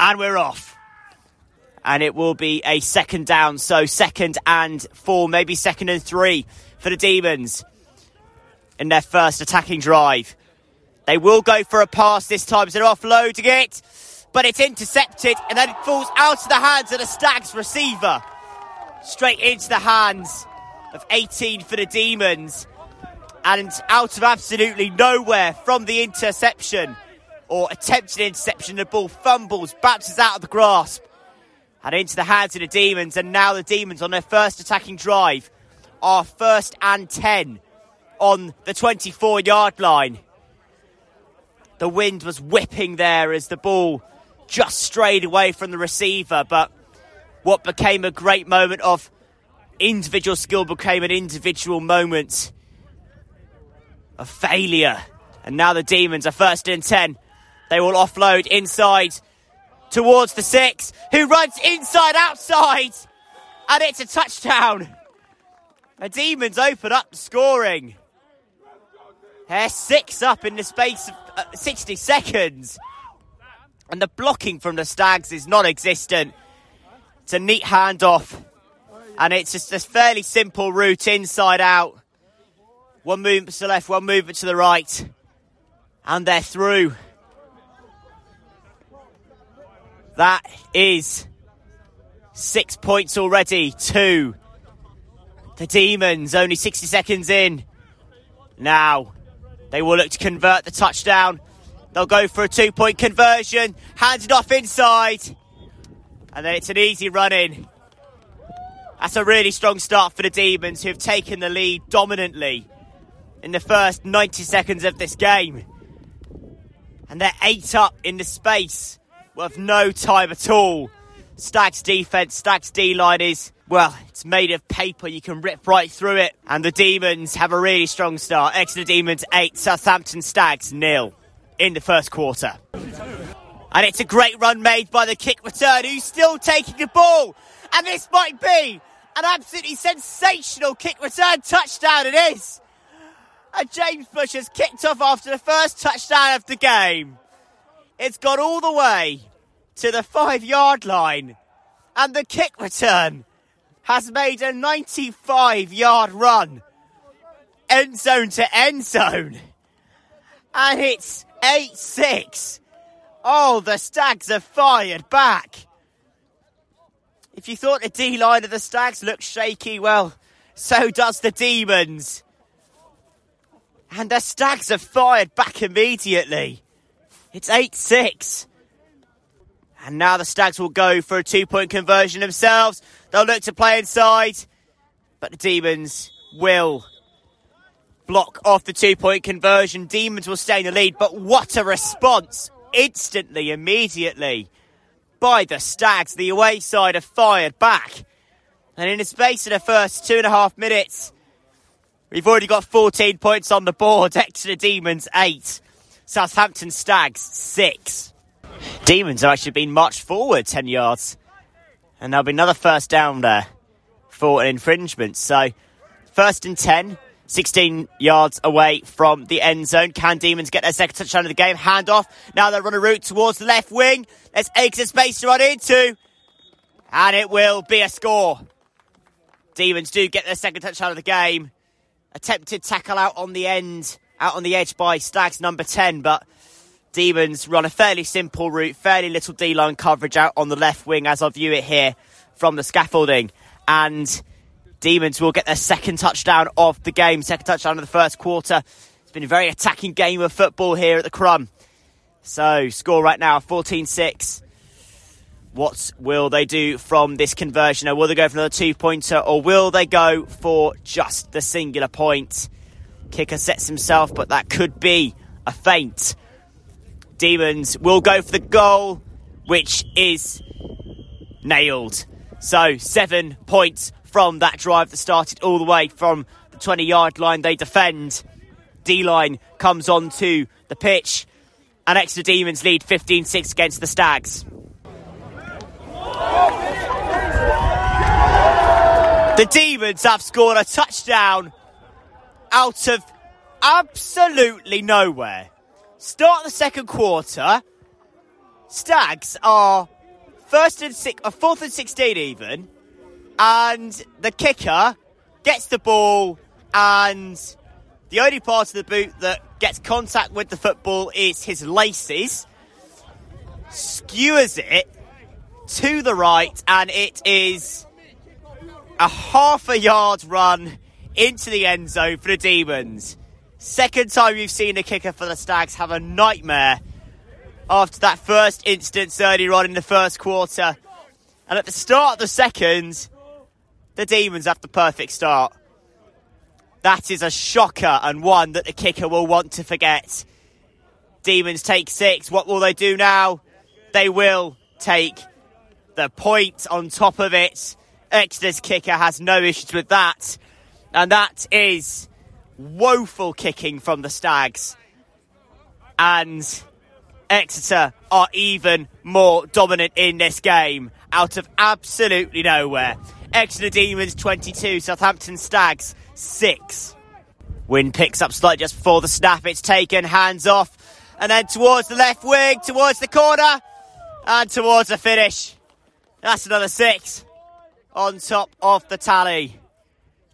And we're off. And it will be a second down. So second and four, maybe second and three for the Demons in their first attacking drive. They will go for a pass this time, so they're offloading it, but it's intercepted and then it falls out of the hands of the Stags receiver. Straight into the hands of 18 for the Demons and out of absolutely nowhere from the interception or attempted interception, the ball fumbles, bounces out of the grasp and into the hands of the Demons. And now the Demons on their first attacking drive are first and 10 on the 24 yard line. The wind was whipping there as the ball just strayed away from the receiver, but what became a great moment of individual skill became an individual moment of failure. And now the Demons are first and 10. They will offload inside towards the six, who runs inside outside, and it's a touchdown. The Demons open up scoring. They're six up in the space of uh, 60 seconds. And the blocking from the Stags is non existent. It's a neat handoff. And it's just a fairly simple route inside out. One movement to the left, one movement to the right. And they're through. That is six points already. Two. The Demons only 60 seconds in. Now they will look to convert the touchdown. They'll go for a two point conversion. Handed off inside. And then it's an easy run in. That's a really strong start for the Demons, who have taken the lead dominantly in the first 90 seconds of this game. And they're eight up in the space with no time at all. Stags defense, Stags D line is, well, it's made of paper. You can rip right through it. And the Demons have a really strong start. Exeter Demons 8, Southampton Stags nil in the first quarter. And it's a great run made by the kick return, who's still taking the ball. And this might be an absolutely sensational kick return touchdown. It is. And James Bush has kicked off after the first touchdown of the game. It's got all the way to the five yard line. And the kick return has made a 95 yard run. End zone to end zone. And it's 8 6. Oh, the Stags have fired back. If you thought the D line of the Stags looked shaky, well, so does the Demons. And the Stags have fired back immediately. It's 8 6. And now the Stags will go for a two point conversion themselves. They'll look to play inside. But the Demons will block off the two point conversion. Demons will stay in the lead. But what a response! Instantly, immediately by the Stags. The away side have fired back. And in the space of the first two and a half minutes, we've already got 14 points on the board. Exeter Demons 8. Southampton Stags 6. Demons have actually been marched forward 10 yards. And there'll be another first down there for an infringement. So, first and 10, 16 yards away from the end zone. Can Demons get their second touchdown of the game? Hand off. Now they run a route towards the left wing. There's extra space to run into. And it will be a score. Demons do get their second touchdown of the game. Attempted tackle out on the end, out on the edge by Stags number 10, but Demons run a fairly simple route, fairly little D line coverage out on the left wing as I view it here from the scaffolding. And Demons will get their second touchdown of the game, second touchdown of the first quarter. It's been a very attacking game of football here at the Crumb. So, score right now 14 6. What will they do from this conversion? Or will they go for another two pointer? Or will they go for just the singular point? Kicker sets himself, but that could be a feint. Demons will go for the goal, which is nailed. So, seven points from that drive that started all the way from the 20 yard line. They defend. D line comes onto the pitch, and Exeter Demons lead 15 6 against the Stags. The Demons have scored a touchdown out of absolutely nowhere. Start the second quarter. Stags are first and six, uh, fourth and sixteen even, and the kicker gets the ball, and the only part of the boot that gets contact with the football is his laces, skewers it to the right, and it is a half a yard run into the end zone for the Demons. Second time you've seen a kicker for the Stags have a nightmare after that first instance earlier on in the first quarter. And at the start of the second, the Demons have the perfect start. That is a shocker and one that the kicker will want to forget. Demons take six. What will they do now? They will take the point on top of it. Exeter's kicker has no issues with that. And that is woeful kicking from the Stags. And Exeter are even more dominant in this game out of absolutely nowhere. Exeter Demons 22, Southampton Stags 6. Win picks up slightly just before the snap. It's taken, hands off, and then towards the left wing, towards the corner, and towards the finish. That's another six on top of the tally.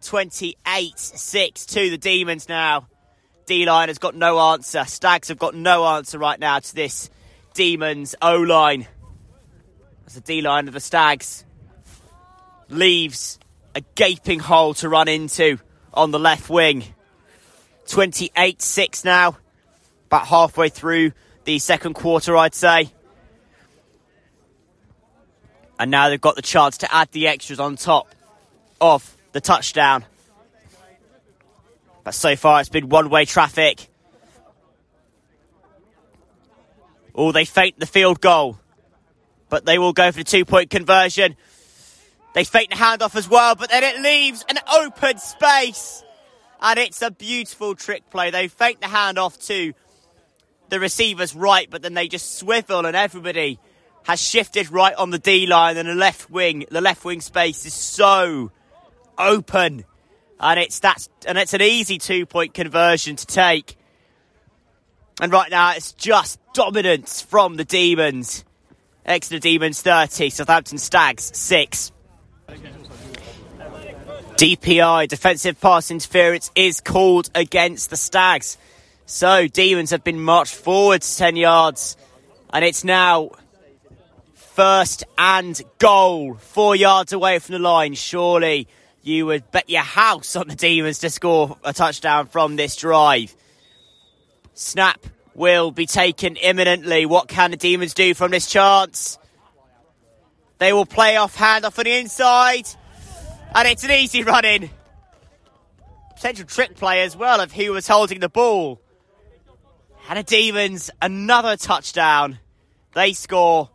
28 6 to the Demons now. D line has got no answer. Stags have got no answer right now to this Demons O line. As the D line of the Stags leaves a gaping hole to run into on the left wing. 28 6 now. About halfway through the second quarter, I'd say. And now they've got the chance to add the extras on top of the touchdown. But so far it's been one way traffic. Oh, they feint the field goal. But they will go for the two point conversion. They fake the handoff as well, but then it leaves an open space. And it's a beautiful trick play. They fake the handoff to the receiver's right, but then they just swivel and everybody has shifted right on the D line and the left wing. The left wing space is so open, and it's that's and it's an easy two point conversion to take. And right now, it's just dominance from the Demons. Exeter Demons 30, Southampton Stags 6. DPI, defensive pass interference, is called against the Stags. So, Demons have been marched forwards 10 yards, and it's now first and goal, four yards away from the line. Surely you would bet your house on the Demons to score a touchdown from this drive. Snap will be taken imminently. What can the Demons do from this chance? They will play off hand off on the inside. And it's an easy run in. Potential trick play as well of who was holding the ball. And the Demons, another touchdown. They score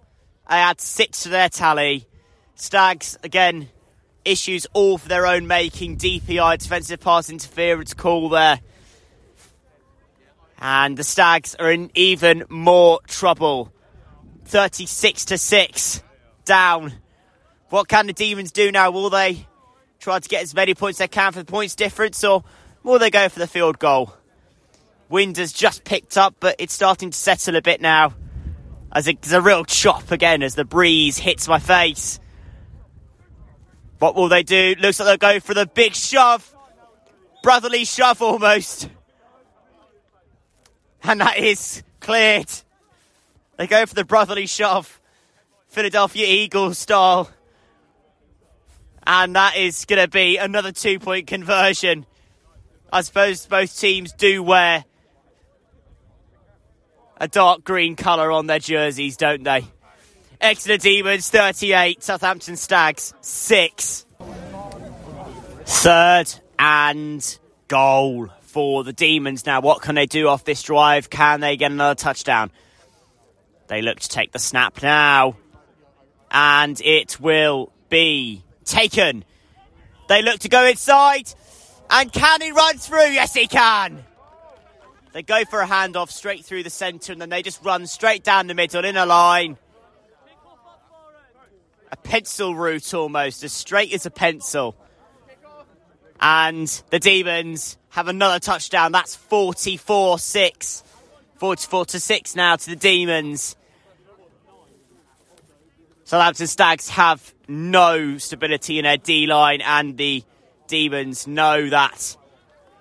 they add six to their tally. Stags, again, issues all for their own making. DPI, defensive pass interference call there. And the Stags are in even more trouble. 36 to 6 down. What can the Demons do now? Will they try to get as many points as they can for the points difference, or will they go for the field goal? Wind has just picked up, but it's starting to settle a bit now as it's a real chop again as the breeze hits my face. What will they do? Looks like they'll go for the big shove. Brotherly shove almost. And that is cleared. They go for the brotherly shove. Philadelphia Eagles style. And that is going to be another two point conversion. I suppose both teams do wear a dark green colour on their jerseys, don't they? Exeter Demons 38, Southampton Stags 6. Third and goal for the Demons. Now, what can they do off this drive? Can they get another touchdown? They look to take the snap now. And it will be taken. They look to go inside. And can he run through? Yes, he can. They go for a handoff straight through the centre and then they just run straight down the middle in a line. A pencil route almost, as straight as a pencil. And the Demons have another touchdown. That's 44 6. 44 to 6 now to the Demons. Southampton Stags have no stability in their D line, and the Demons know that.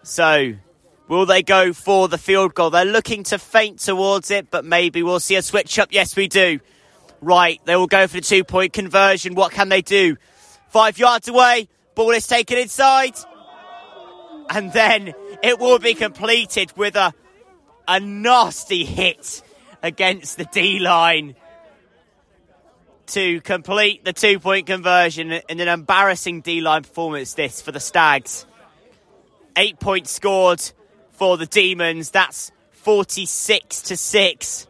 So, will they go for the field goal? They're looking to feint towards it, but maybe we'll see a switch up. Yes, we do. Right, they will go for the two point conversion. What can they do? Five yards away, ball is taken inside, and then it will be completed with a, a nasty hit against the D line to complete the two point conversion in an embarrassing D line performance, this for the Stags. Eight points scored for the Demons. That's 46 to 6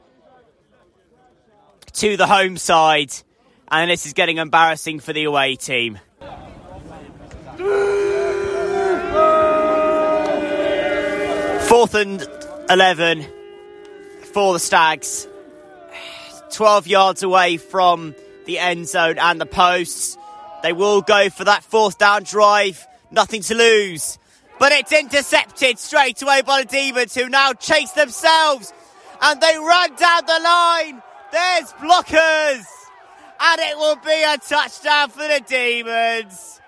to the home side. And this is getting embarrassing for the away team. Fourth and 11 for the Stags. 12 yards away from the end zone and the posts. They will go for that fourth down drive. Nothing to lose. But it's intercepted straight away by the Demons who now chase themselves. And they run down the line. There's blockers. And it will be a touchdown for the Demons.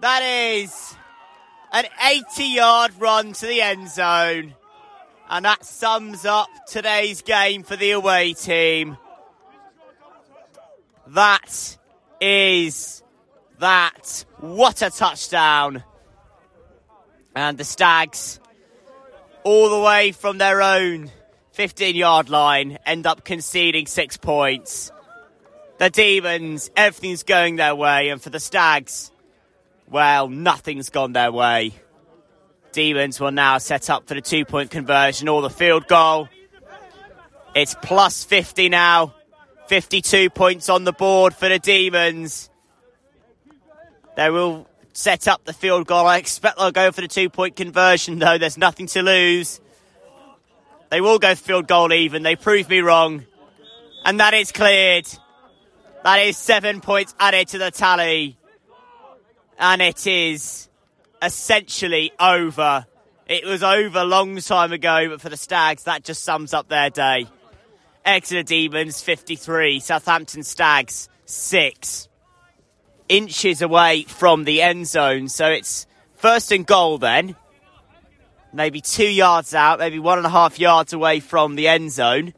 That is an 80 yard run to the end zone. And that sums up today's game for the away team. That is that. What a touchdown. And the Stags, all the way from their own 15 yard line, end up conceding six points. The Demons, everything's going their way, and for the Stags, well, nothing's gone their way. Demons will now set up for the two point conversion or the field goal. It's plus 50 now. 52 points on the board for the Demons. They will set up the field goal. I expect they'll go for the two point conversion, though. There's nothing to lose. They will go field goal even. They proved me wrong. And that is cleared. That is seven points added to the tally. And it is essentially over. It was over a long time ago, but for the Stags, that just sums up their day. Exeter Demons 53, Southampton Stags 6. Inches away from the end zone, so it's first and goal then. Maybe two yards out, maybe one and a half yards away from the end zone.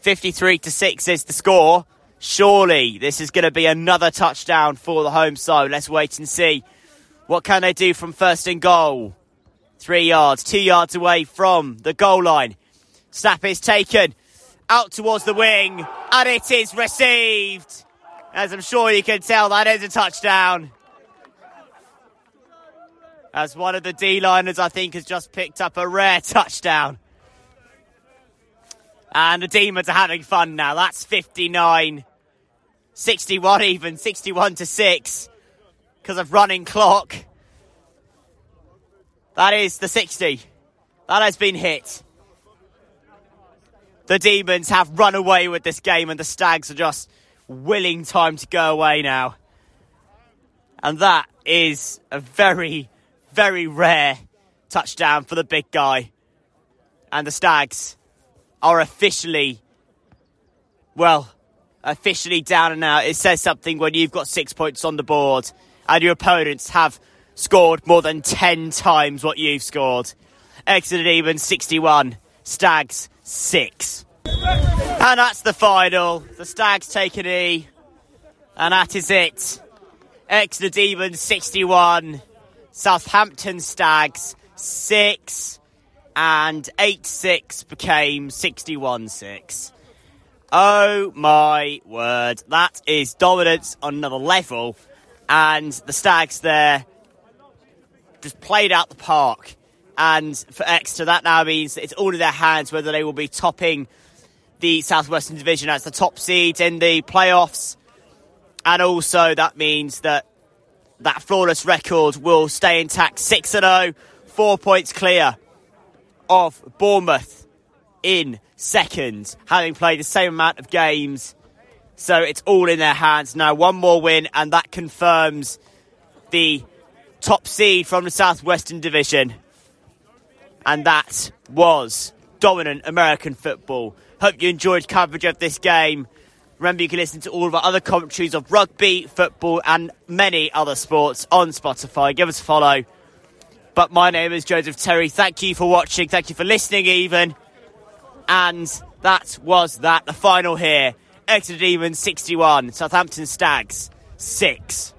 53 to 6 is the score. Surely this is going to be another touchdown for the home side. Let's wait and see. What can they do from first and goal? Three yards, two yards away from the goal line. Snap is taken out towards the wing, and it is received. As I'm sure you can tell, that is a touchdown. As one of the D liners, I think, has just picked up a rare touchdown. And the Demons are having fun now. That's 59. 61 even, 61 to 6 because of running clock. That is the 60. That has been hit. The Demons have run away with this game, and the Stags are just willing time to go away now. And that is a very, very rare touchdown for the big guy. And the Stags are officially, well, officially down and out. It says something when you've got six points on the board and your opponents have scored more than 10 times what you've scored. Exeter Demons 61, Stags 6. And that's the final. The Stags take an E. And that is it. Exeter Demons 61, Southampton Stags 6, and 8 6 became 61 6. Oh my word. That is dominance on another level and the Stags there just played out the park. And for Exeter, that now means that it's all in their hands whether they will be topping the Southwestern Division as the top seed in the playoffs. And also, that means that that flawless record will stay intact 6 0, four points clear of Bournemouth in second, having played the same amount of games so it's all in their hands now. One more win, and that confirms the top seed from the Southwestern Division. And that was dominant American football. Hope you enjoyed coverage of this game. Remember, you can listen to all of our other commentaries of rugby, football, and many other sports on Spotify. Give us a follow. But my name is Joseph Terry. Thank you for watching. Thank you for listening, even. And that was that. The final here. Exeter Demons 61, Southampton Stags 6.